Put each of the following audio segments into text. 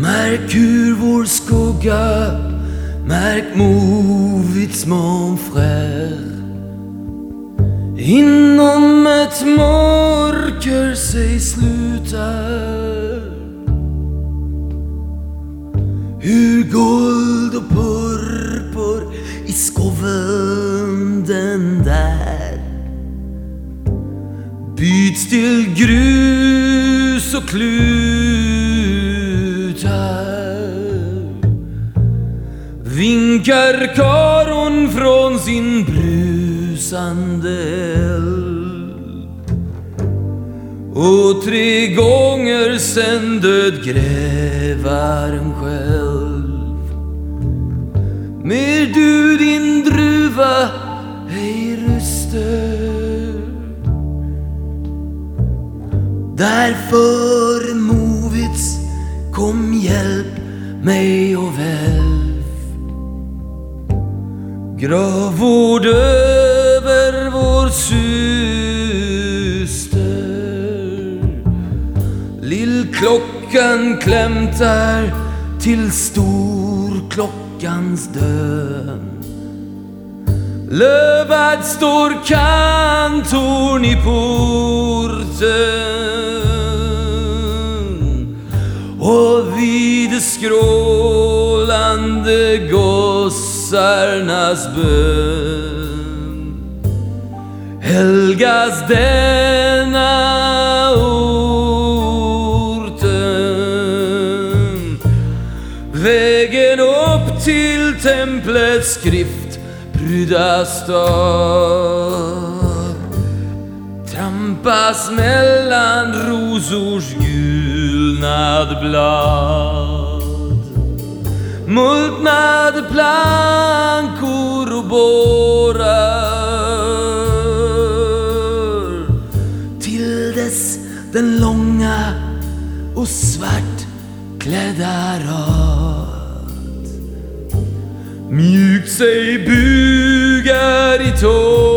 Märk hur vår skugga Märk movits mon frère Inom ett mörker sig slutar. Hur guld och purpur i skoven den där. Byts till grus och klutar Vinkar karon från sin brusande eld. Och tre gånger sen död grävaren själv Mer du din druva ej röster Därför Movits kom hjälp mig och väl. Gravvård över vår syster. Lillklockan klämtar till storklockans död Lövad står kantorn i porten. Och vid det skrålande gossarnas bön helgas denna orten Vägen upp till templets skriftprydda stad Trampas mellan rosors gulnad blad Multnade plankor och bårar Till dess den långa och svart klädda rad Mjukt sig bugar i tårar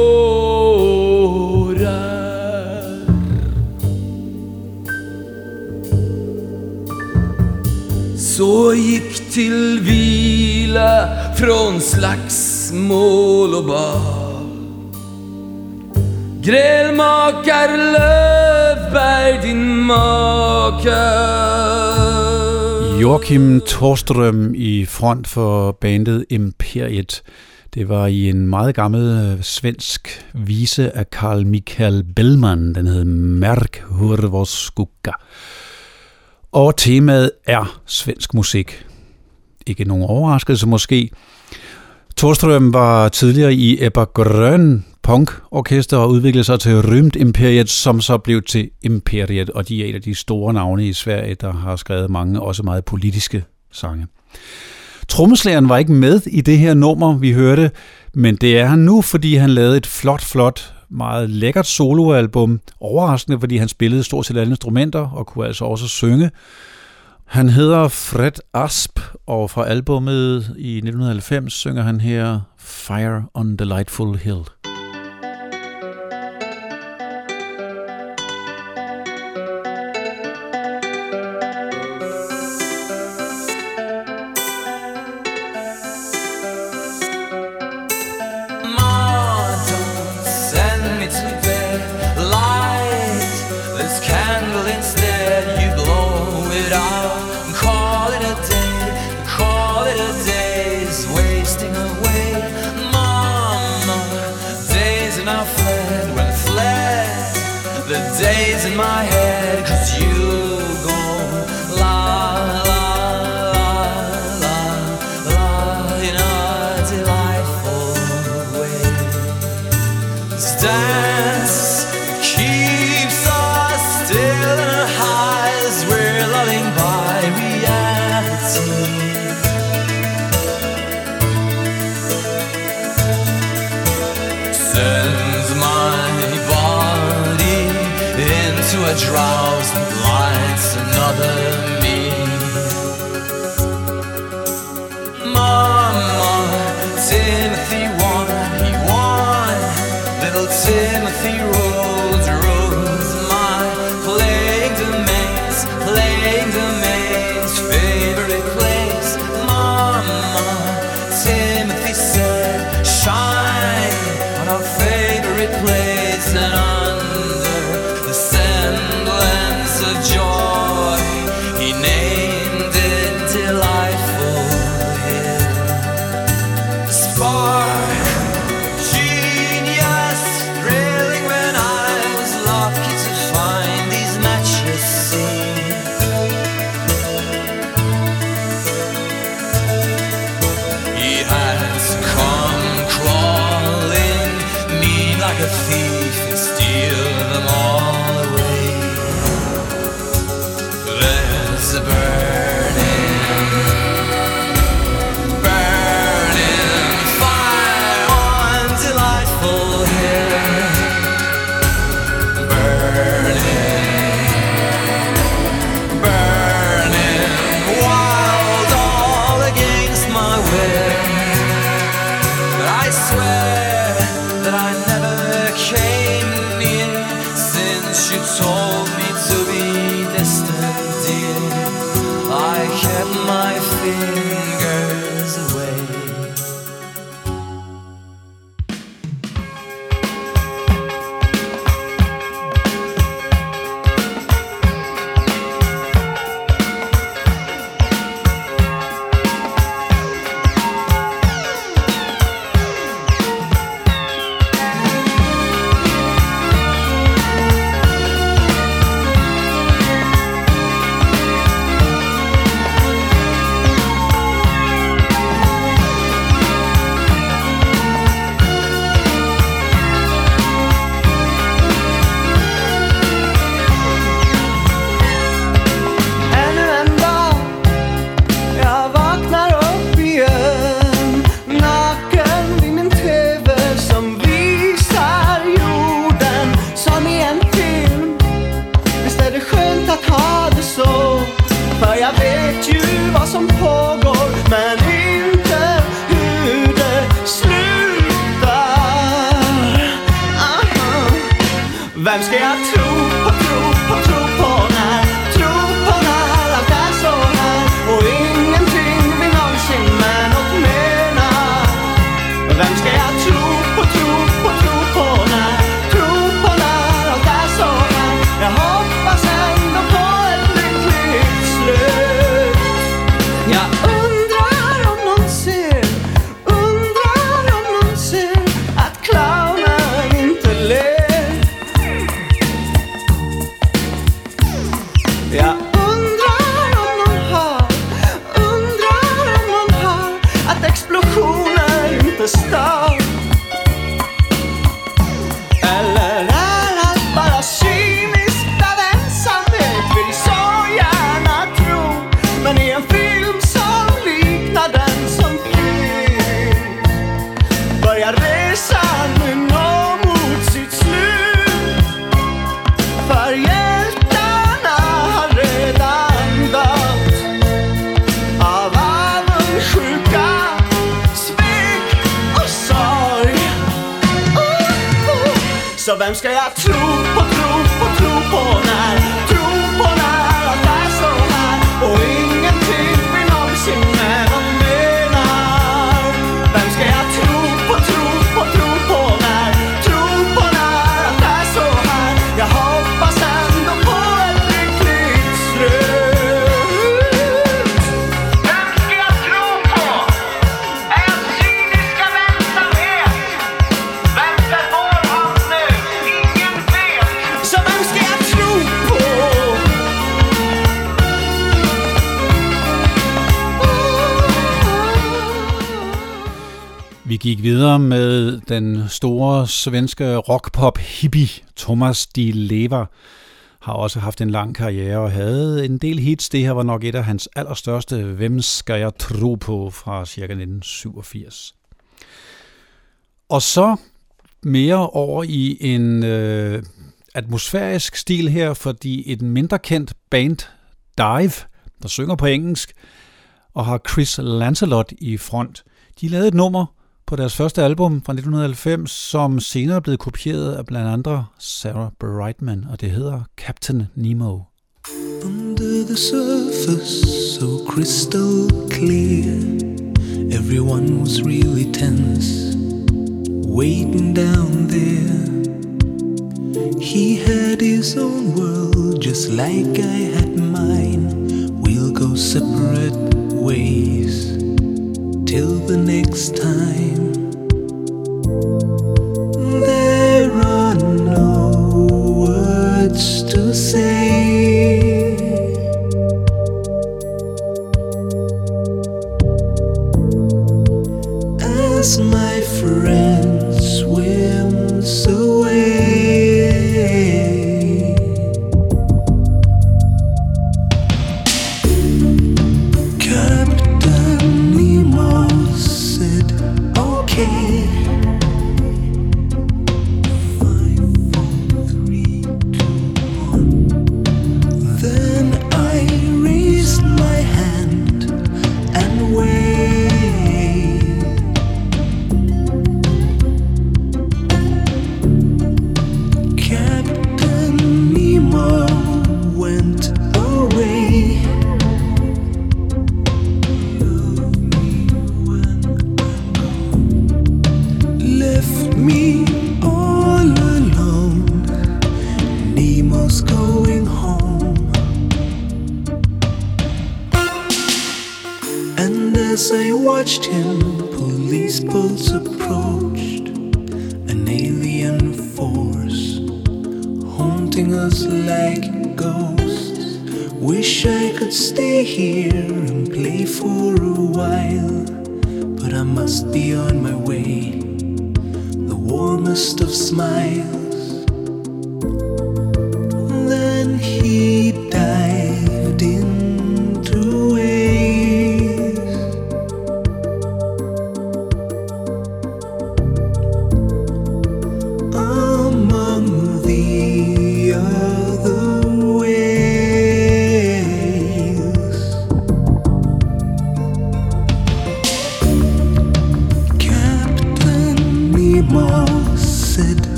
Så gick till vila från slagsmål och bal Grälmakar Löfberg din maka Joachim Torstrøm i front for bandet Imperiet. Det var i en meget gammel øh, svensk vise af Carl Michael Bellman. Den hed Mærk hur skugga. Og temaet er svensk musik. Ikke nogen overraskelse måske. Torstrøm var tidligere i Ebba Punk orkester og udviklede sig til Rymt Imperiet, som så blev til Imperiet, og de er et af de store navne i Sverige, der har skrevet mange også meget politiske sange. Trommeslageren var ikke med i det her nummer, vi hørte, men det er han nu, fordi han lavede et flot, flot, meget lækkert soloalbum. Overraskende, fordi han spillede stort set alle instrumenter og kunne altså også synge. Han hedder Fred Asp, og fra albumet i 1990 synger han her Fire on the Lightful Hill. like a thief and steal them all. through, through. Vi gik videre med den store svenske rockpop hippie Thomas Di Lever har også haft en lang karriere og havde en del hits. Det her var nok et af hans allerstørste Hvem skal jeg tro på fra ca. 1987. Og så mere over i en øh, atmosfærisk stil her, fordi et mindre kendt band, Dive, der synger på engelsk, og har Chris Lancelot i front, de lavede et nummer, på deres første album fra 1990, som senere er blevet kopieret af blandt andre Sarah Brightman, og det hedder Captain Nemo. Under the surface, so crystal clear Everyone was really tense Waiting down there. He had his own world just like I had mine. We'll go separate ways. Till the next time. There are no words to say.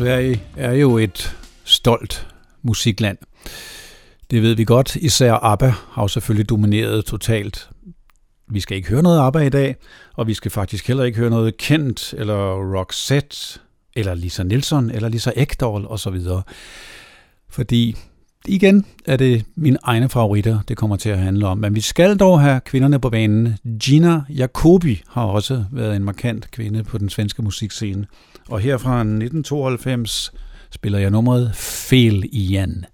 Sverige er jo et stolt musikland. Det ved vi godt. Især ABBA har jo selvfølgelig domineret totalt. Vi skal ikke høre noget ABBA i dag, og vi skal faktisk heller ikke høre noget Kent, eller Roxette, eller Lisa Nilsson, eller Lisa Ekdahl osv. Fordi igen er det mine egne favoritter, det kommer til at handle om. Men vi skal dog have kvinderne på banen. Gina Jacobi har også været en markant kvinde på den svenske musikscene og her fra 1992 spiller jeg nummeret Fel Ian.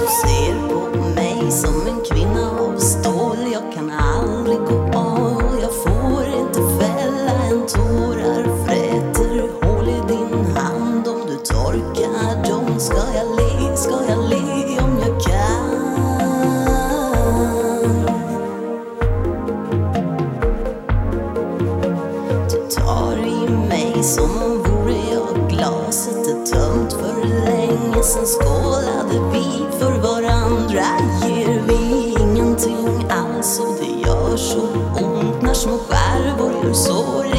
Du ser på mig som en kvinna av stål, jag kan aldrig gå soul.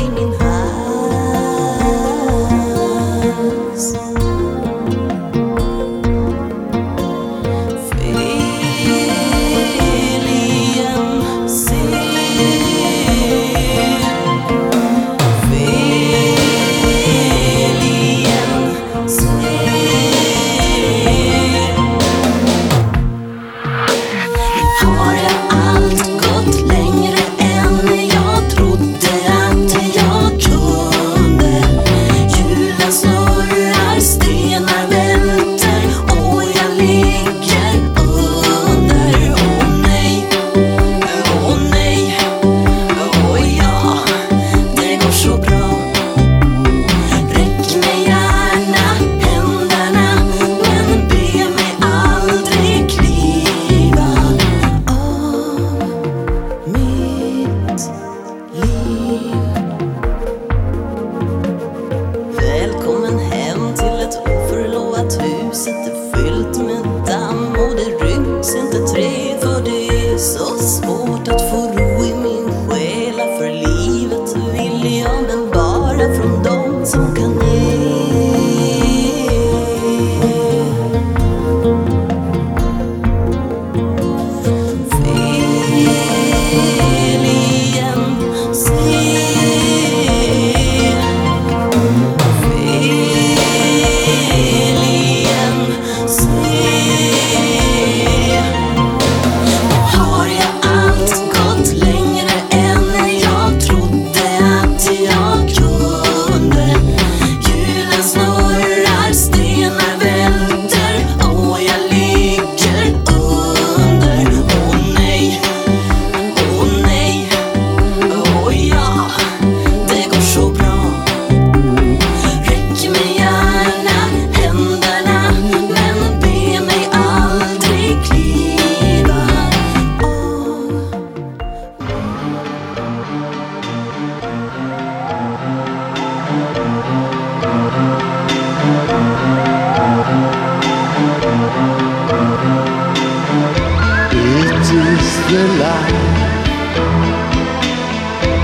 The life.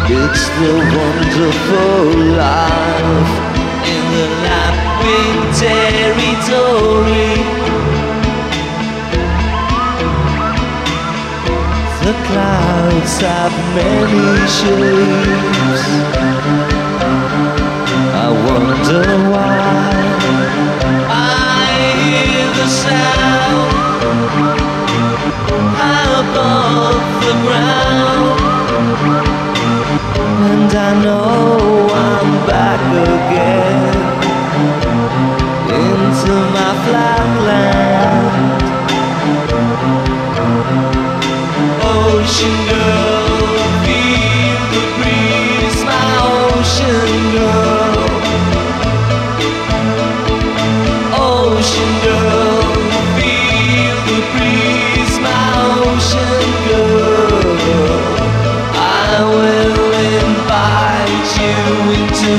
It's the wonderful life in the lapping territory. The clouds have many shapes. I wonder why I hear the sound above the ground, and I know I'm back again into my flatland. Ocean girl,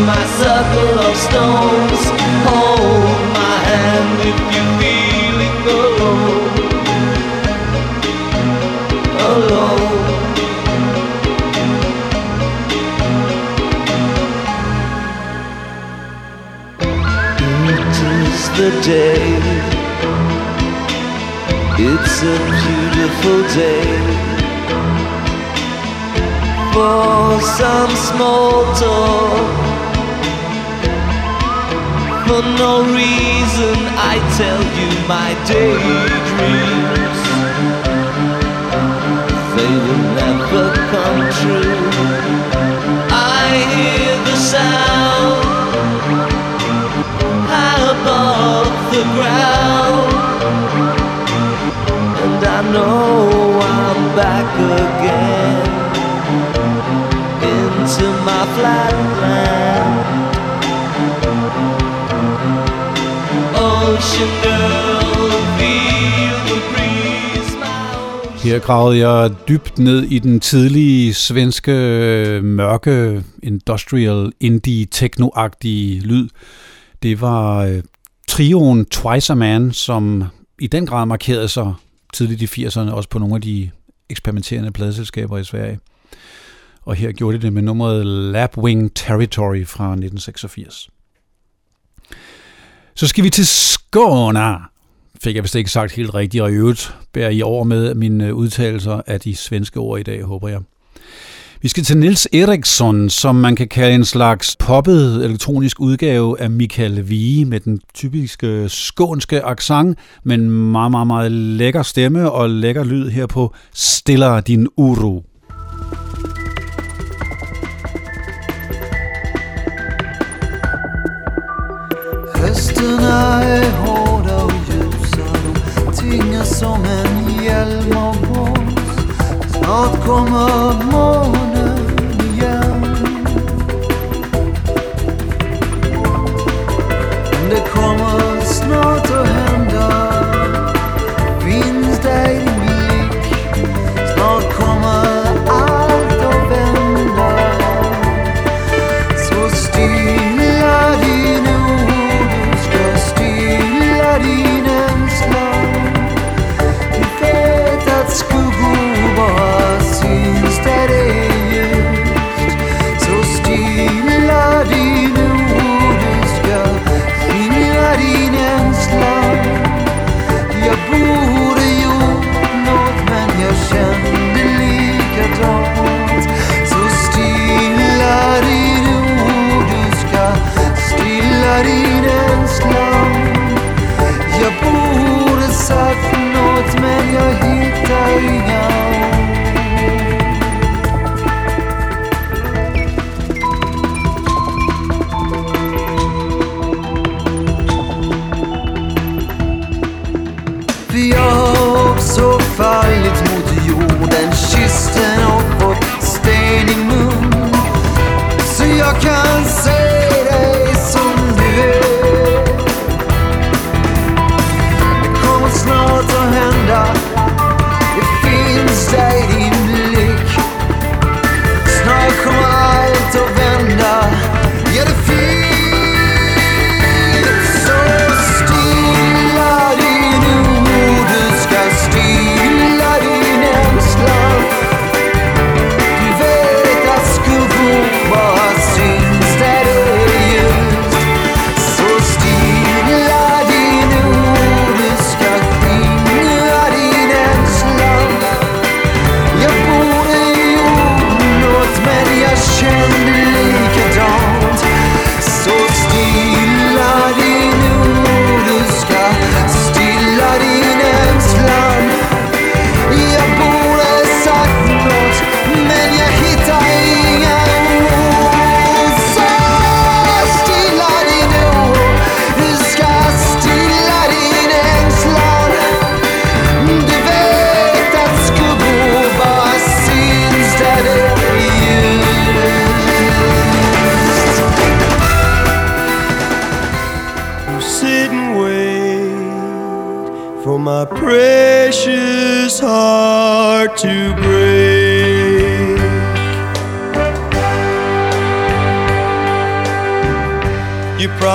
my circle of stones. Hold my hand if you're feeling alone. Alone. It is the day. It's a beautiful day for some small talk. For no reason, I tell you my daydreams. They will never come true. I hear the sound high above the ground. Her gravede jeg dybt ned i den tidlige svenske øh, mørke industrial indie techno lyd. Det var øh, trioen Twice a Man, som i den grad markerede sig tidligt i 80'erne, også på nogle af de eksperimenterende pladeselskaber i Sverige. Og her gjorde de det med nummeret Lapwing Territory fra 1986. Så skal vi til Skåne. Fik jeg vist ikke sagt helt rigtigt, og i øvrigt bærer I over med mine øh, udtalelser af de svenske ord i dag, håber jeg. Vi skal til Nils Eriksson, som man kan kalde en slags poppet elektronisk udgave af Michael Vige med den typiske skånske accent, men meget, meget, meget lækker stemme og lækker lyd her på Stiller din uro. Høsten er hårda de tynger som en hjälm av blås Snart kommer månen igjen. Men Det kommer snart att hända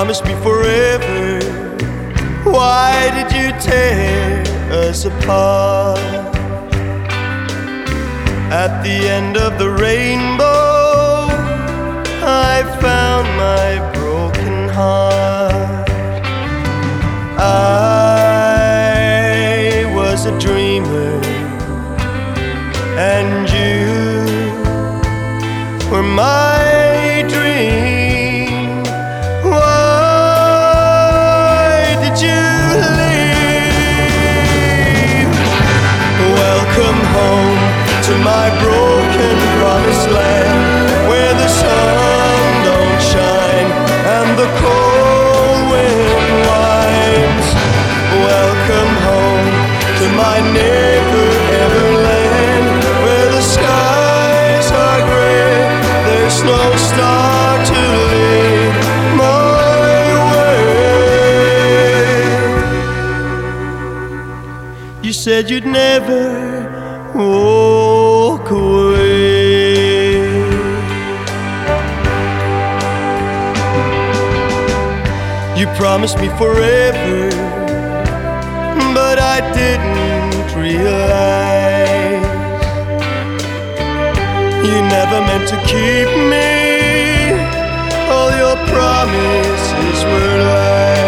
promised me forever. Why did you tear us apart? At the end of the rainbow, said you'd never walk away. You promised me forever, but I didn't realize you never meant to keep me. All your promises were lies.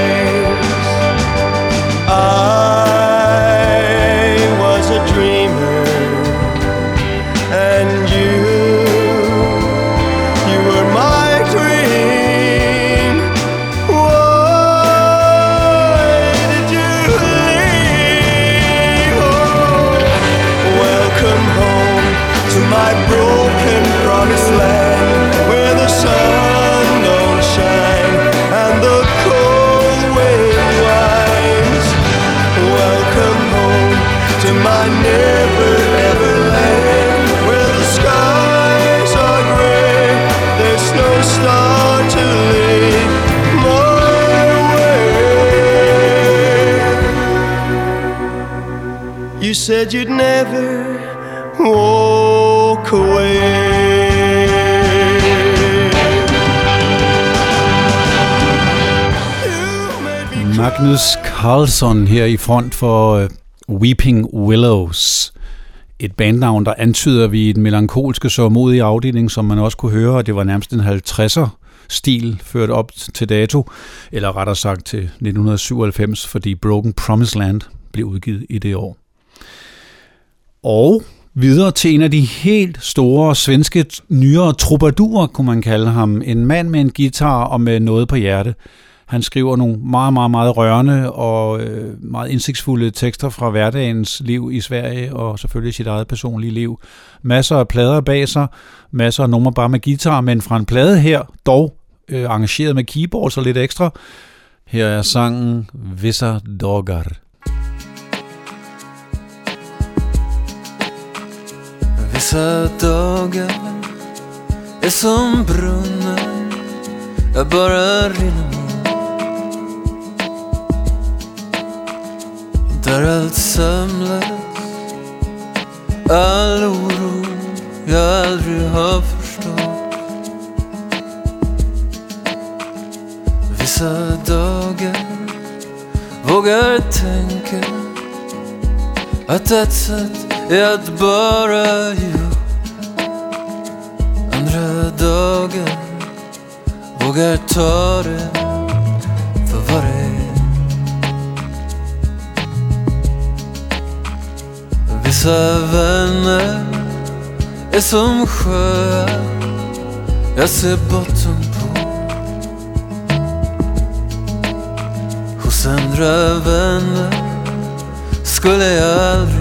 Said you'd never walk away. Magnus Carlsson her i front for øh, Weeping Willows. Et bandnavn, der antyder, at vi i den melankolske så afdeling, som man også kunne høre, og det var nærmest en 50'er stil ført op til dato, eller rettere sagt til 1997, fordi Broken Promise Land blev udgivet i det år. Og videre til en af de helt store svenske nyere troubadurer, kunne man kalde ham. En mand med en guitar og med noget på hjerte. Han skriver nogle meget, meget, meget rørende og øh, meget indsigtsfulde tekster fra hverdagens liv i Sverige, og selvfølgelig sit eget personlige liv. Masser af plader bag sig, masser af numre bare med guitar, men fra en plade her, dog øh, arrangeret med keyboards og lidt ekstra. Her er sangen Vissa dagar. Dessa dagar är som brunnar Jag bara rinner mot Där allt samlas. All oro jag aldrig har förstått. Vissa dagar vågar tänka att ett sätt Jag bara ju Andra dagen vågar ta det för vad det är Vissa vänner är som sjöar jag ser botten på. Hos andra vänner skulle jag aldrig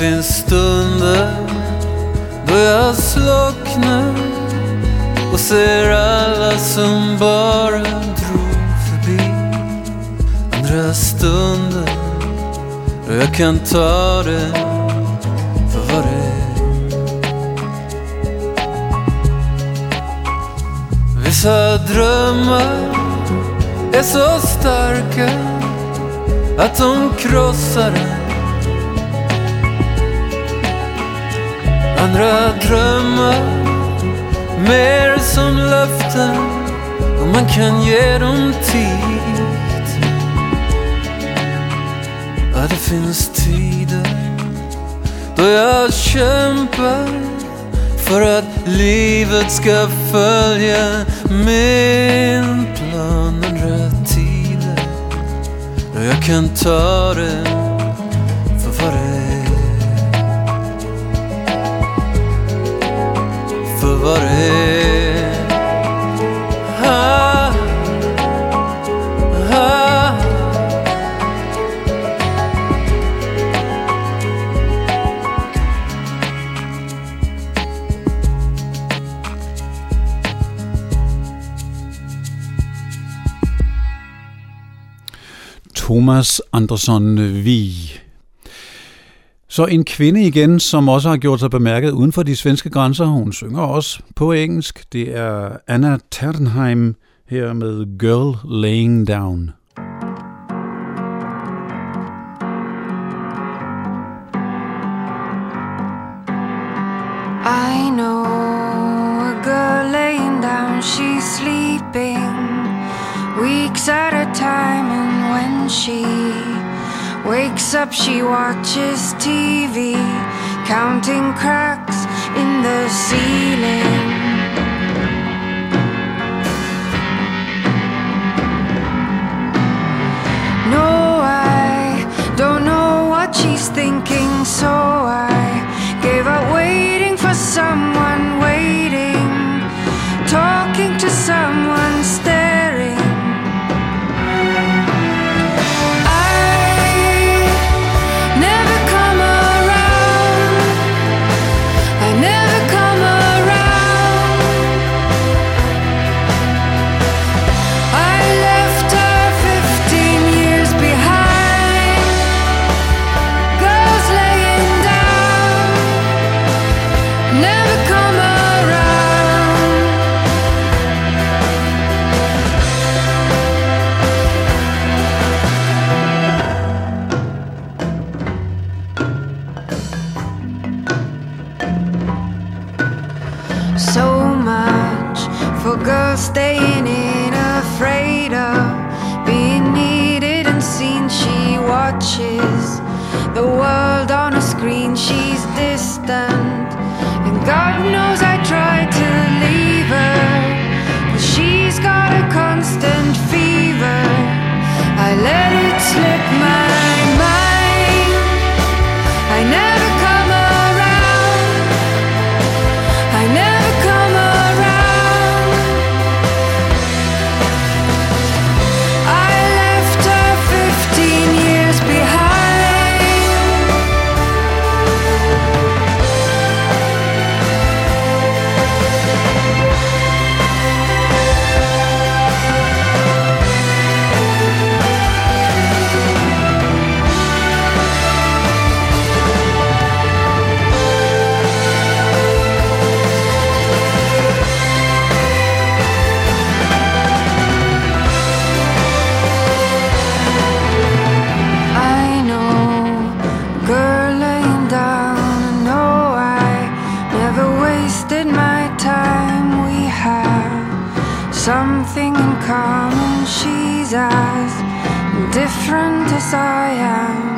finns stunder då jag slocknar och ser alla som bara drog förbi Andra stunder då jag kan ta det för vad det är Vissa drömmar är så starka att de krossar en. Andra drömmar mer som löften och man kan ge dem tid. Ja, det finns tider då jag kämpar för att livet ska följa min plan. Andra tider då jag kan ta det För vad det Thomas Andersson Vi. Så en kvinde igen, som også har gjort sig bemærket uden for de svenske grænser. Hun synger også på engelsk. Det er Anna Ternheim her med Girl Laying Down. I know a girl laying down, she's sleeping weeks at a time, and when she wakes up, she watches TV, counting cracks in the ceiling. No, I don't know what she's thinking, so I gave up waiting for someone waiting, talking to someone staring. As different as I am.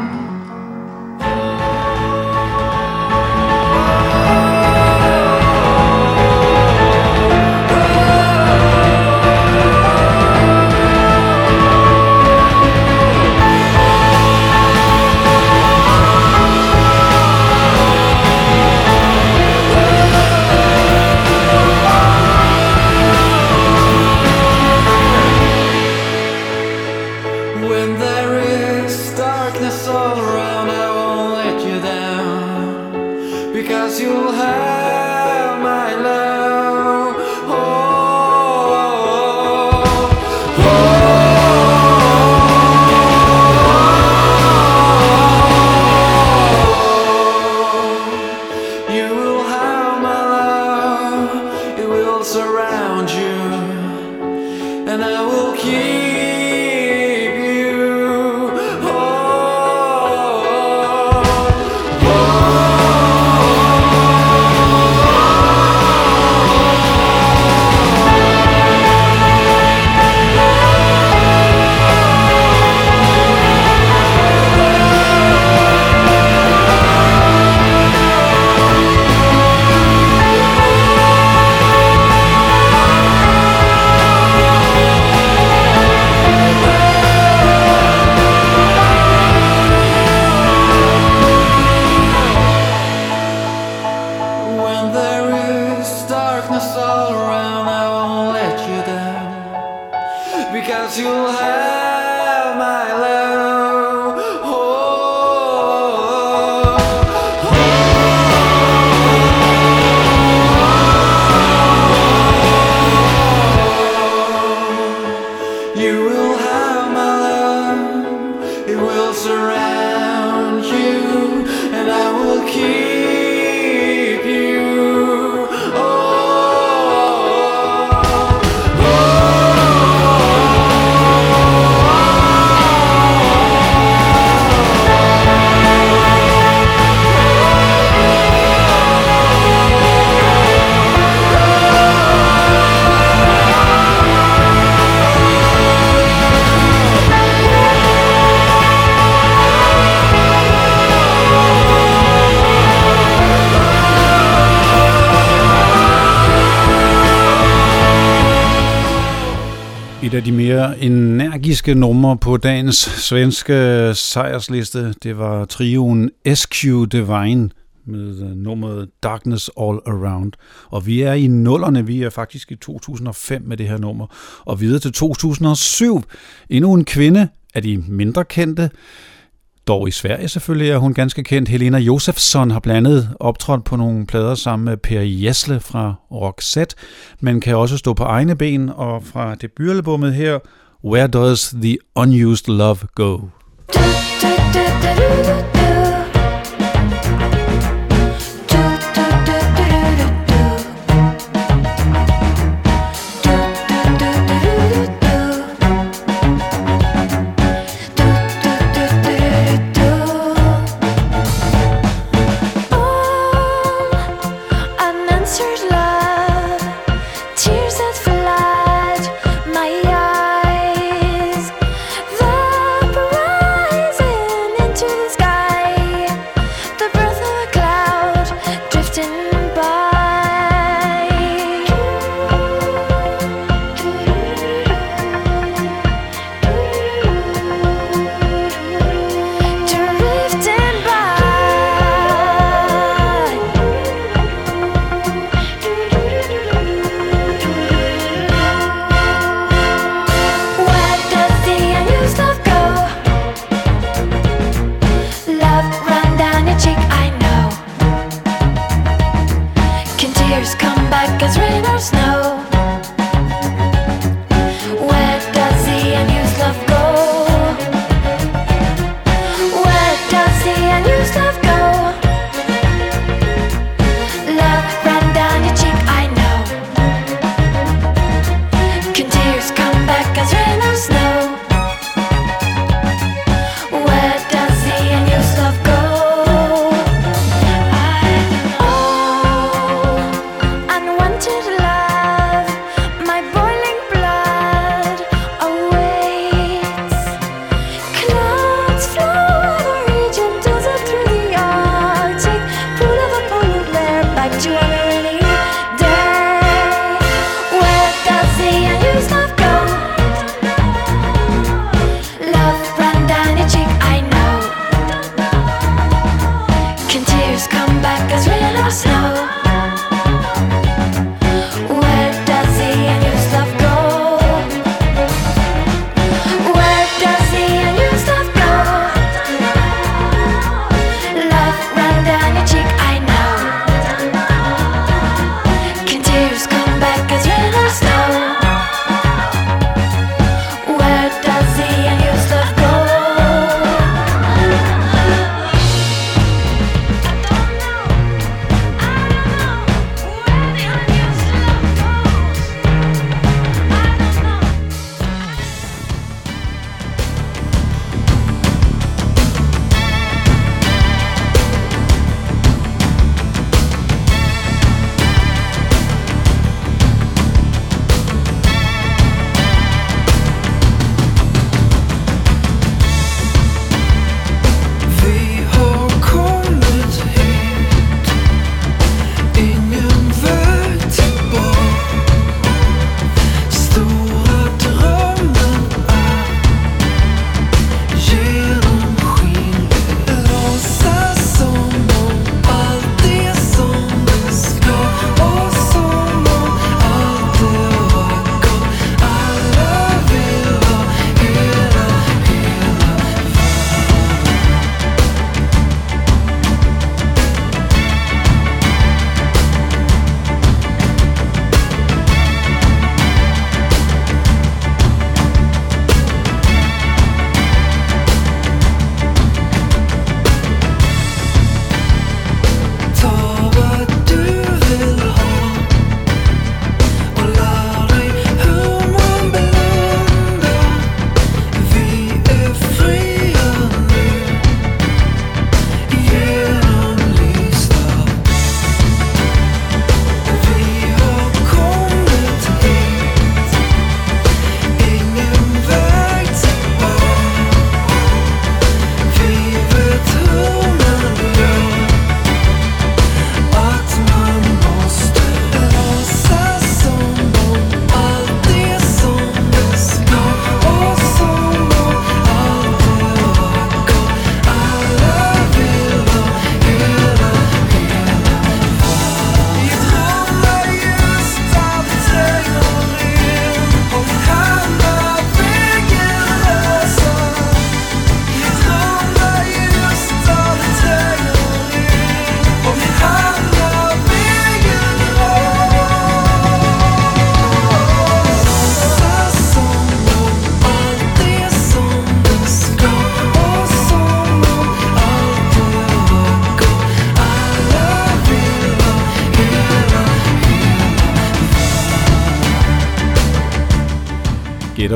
because you have Et af de mere energiske numre på dagens svenske sejrsliste, det var trioen SQ Divine med øh, nummeret Darkness All Around. Og vi er i nullerne, vi er faktisk i 2005 med det her nummer. Og videre til 2007, endnu en kvinde. Af de mindre kendte, dog i Sverige selvfølgelig er hun ganske kendt. Helena Josefsson har blandt andet optrådt på nogle plader sammen med Per Jesle fra Roxette, men kan også stå på egne ben, og fra debutalbummet her, Where Does the Unused Love Go? Unanswered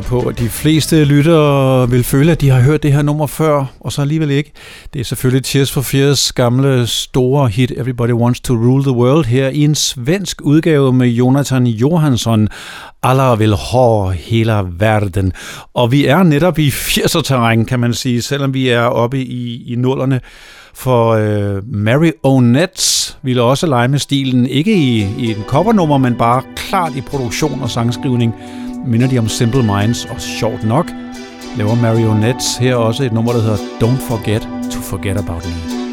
på, at de fleste lyttere vil føle, at de har hørt det her nummer før, og så alligevel ikke. Det er selvfølgelig Tears for Fears gamle store hit Everybody Wants to Rule the World her i en svensk udgave med Jonathan Johansson. Alla vil ha hela verden. Og vi er netop i 80'er-terræn, kan man sige, selvom vi er oppe i, i nullerne. For øh, Mary O'Nets ville også lege med stilen, ikke i, i en covernummer, men bare klart i produktion og sangskrivning. Minder de om Simple Minds, og sjovt nok laver Marionettes her også et nummer, der hedder Don't Forget to Forget About Me.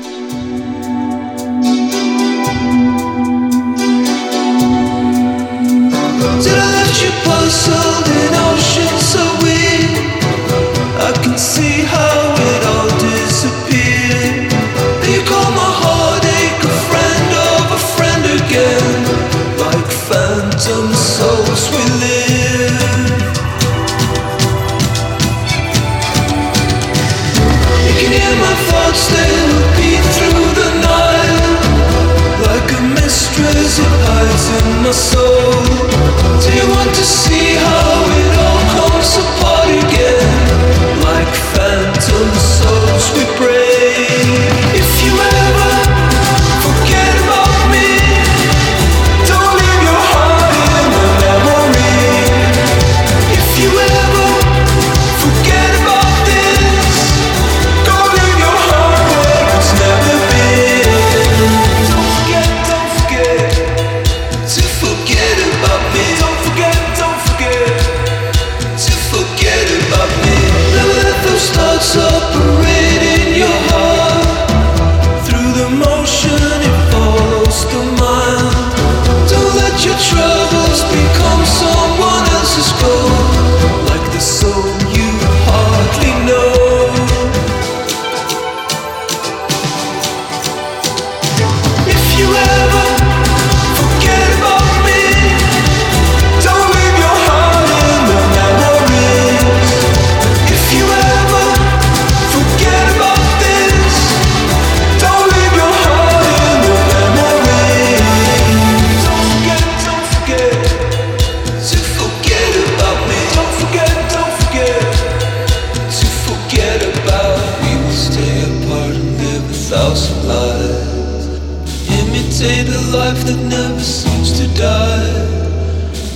Life that never seems to die.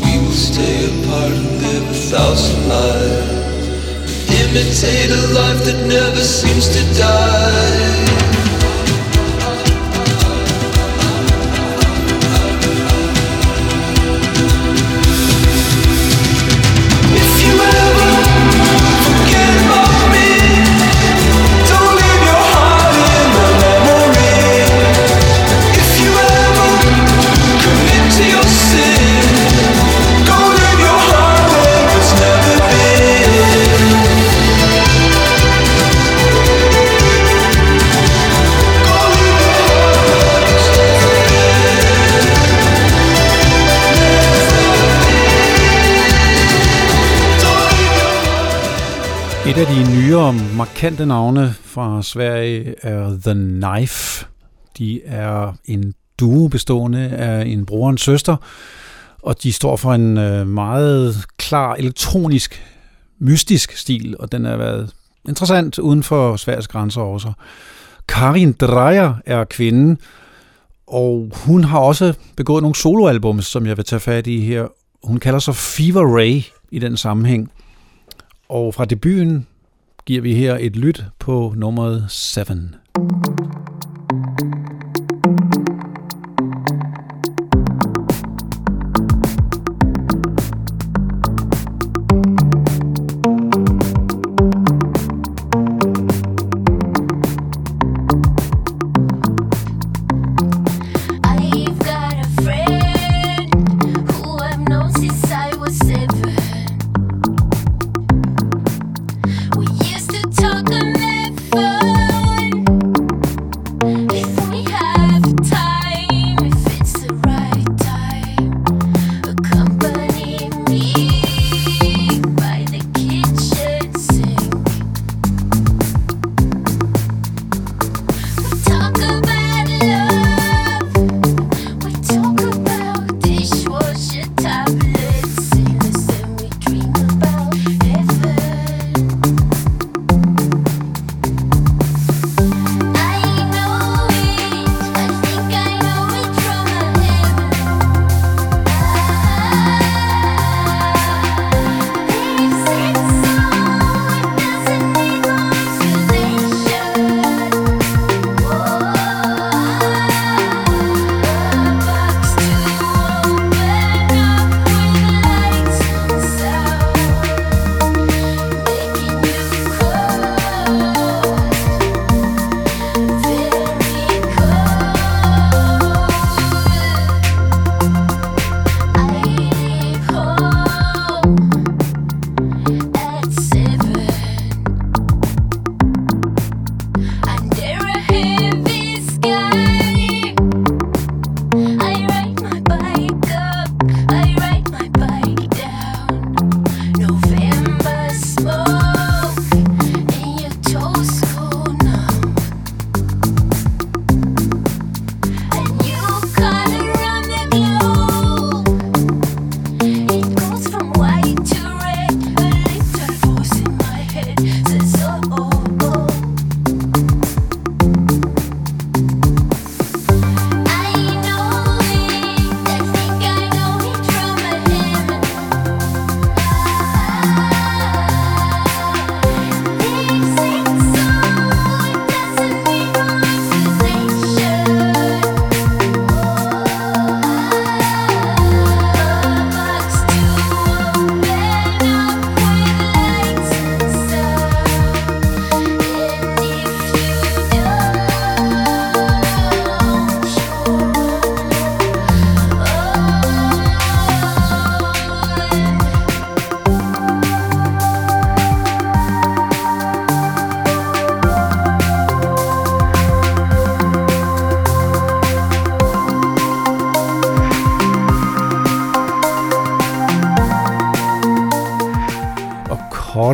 We will stay apart and live a thousand lives. Imitate a life that never seems to die. Af markante navne fra Sverige er The Knife. De er en duo bestående af en bror og en søster, og de står for en øh, meget klar elektronisk, mystisk stil, og den har været interessant uden for Sveriges grænser også. Karin Dreyer er kvinden, og hun har også begået nogle soloalbums, som jeg vil tage fat i her. Hun kalder sig Fever Ray i den sammenhæng. Og fra debuten giver vi her et lyt på nummeret 7.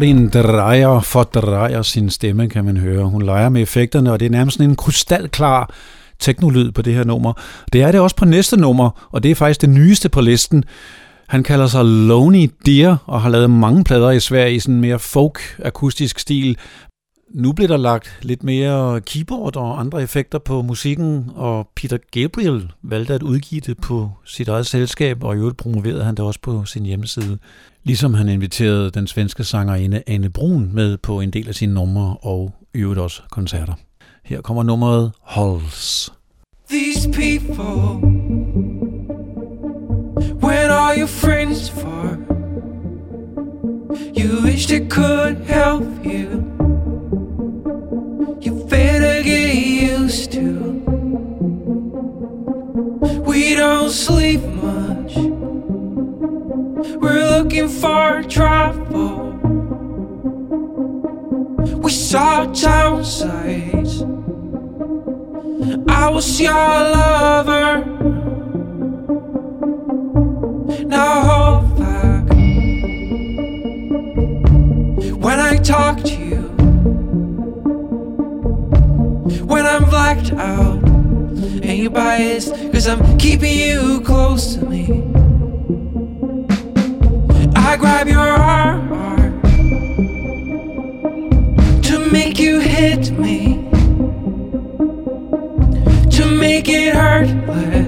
Karin drejer fordrejer sin stemme, kan man høre. Hun leger med effekterne, og det er nærmest en krystalklar teknolyd på det her nummer. Det er det også på næste nummer, og det er faktisk det nyeste på listen. Han kalder sig Lonely Deer og har lavet mange plader i Sverige i sådan mere folk-akustisk stil. Nu bliver der lagt lidt mere keyboard og andre effekter på musikken, og Peter Gabriel valgte at udgive det på sit eget selskab, og i øvrigt promoverede han det også på sin hjemmeside. Ligesom han inviterede den svenske sangerinde Anne Brun med på en del af sine numre og øvrigt også koncerter. Her kommer nummeret Halls. These people, when are your friends for? You wish they could help you. You better get used to. We don't sleep much. Looking for trouble. We saw town sights. I was your lover. Now hold back. When I talk to you, when I'm blacked out, and you biased, cause I'm keeping you close to me. I grab your heart to make you hit me to make it hurt less.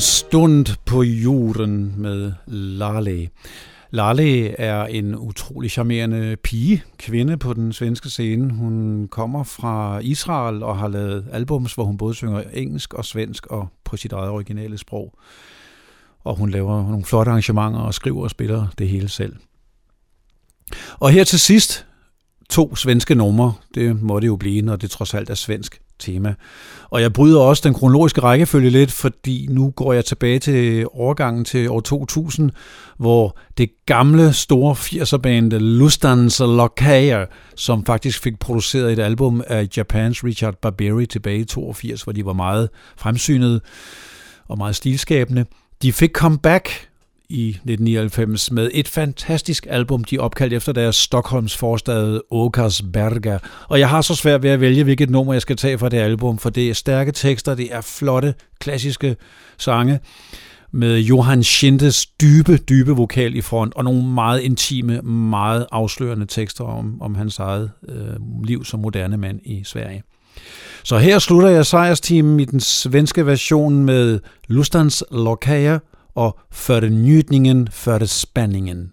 Stund på jorden med Lale. Lale er en utrolig charmerende pige, kvinde på den svenske scene. Hun kommer fra Israel og har lavet albums, hvor hun både synger engelsk og svensk og på sit eget originale sprog. Og hun laver nogle flotte arrangementer og skriver og spiller det hele selv. Og her til sidst to svenske numre. Det må det jo blive, når det trods alt er svensk tema. Og jeg bryder også den kronologiske rækkefølge lidt, fordi nu går jeg tilbage til overgangen til år 2000, hvor det gamle store 80'er-band Lustans Lokaya, som faktisk fik produceret et album af Japans Richard Barberi tilbage i 82, hvor de var meget fremsynede og meget stilskabende. De fik comeback i 1999 med et fantastisk album, de opkaldt efter deres Stockholms forstad Åkersberga. Og jeg har så svært ved at vælge, hvilket nummer jeg skal tage fra det album, for det er stærke tekster, det er flotte, klassiske sange med Johan Schindes dybe, dybe vokal i front, og nogle meget intime, meget afslørende tekster om, om hans eget øh, liv som moderne mand i Sverige. Så her slutter jeg sejrsteamen i den svenske version med Lustans Lokaja og för njutningen, för spänningen.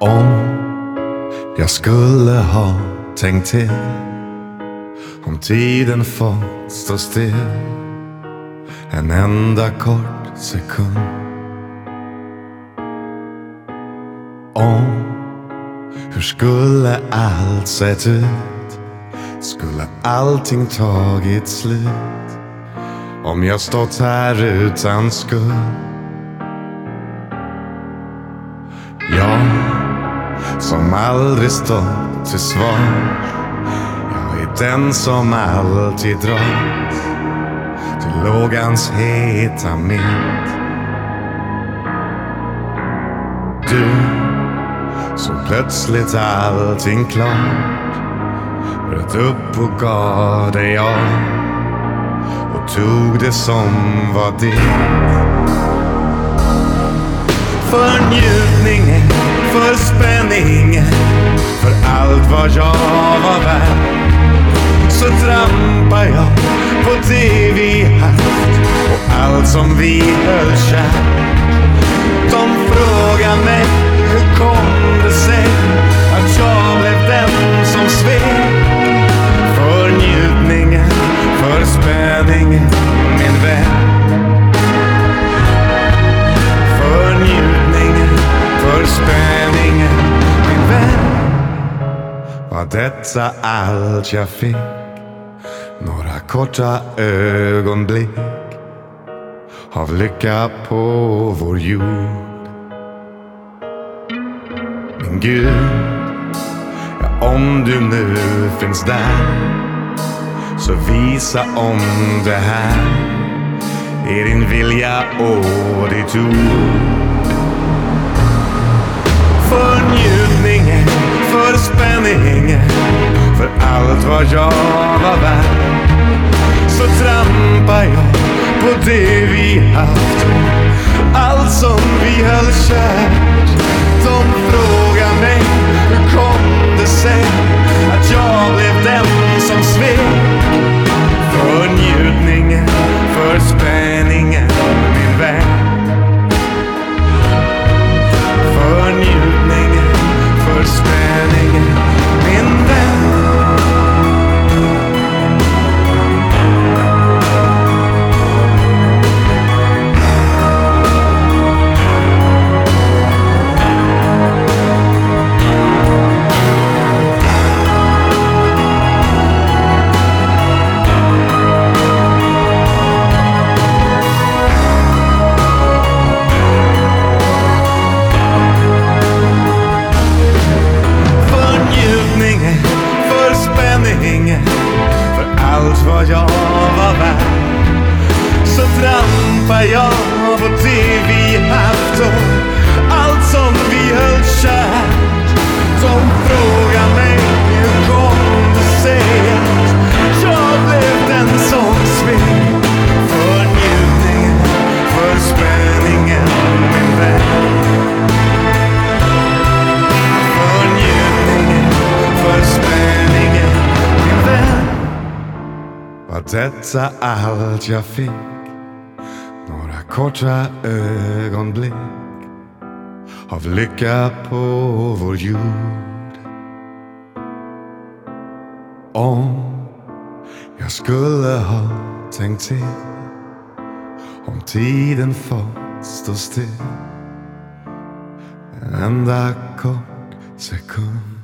Om jeg skulle have tänkt till Om tiden fått stå still En enda kort sekund Om hur skulle allt sett ut skulle allting tagit slut om jag stått här utan skuld. Jag som aldrig stått till svar. Jag är den som alltid dras till lågans heta mitt. Du, så plötsligt allting klart upp och gav dig av och tog det som var ditt. För njutningen, för spänningen, för allt vad jag var värd så trampar jag på det vi haft och allt som vi höll kärt. De frågar mig, hur kom det sig att jag blev den som svek? Njutningen, för spänningen, min vän. För njutningen, för spänningen, min vän. Var detta allt jag fick? Några korta ögonblick av lycka på vår jord. Min Gud, ja, om du nu finns där så visa om det här är din vilja och ditt ord. För njutningen, för spänningen, för allt vad jag var värd. Så trampar jag på det vi haft. Allt som vi höll kärt. De frågar mig, hur kom det sig att jag blev den som svek? Allt jag fick Några korta ögonblick. Av lycka på vår jord. Om jag skulle ha tänkt till. Om tiden fått stå still. En enda kort sekund.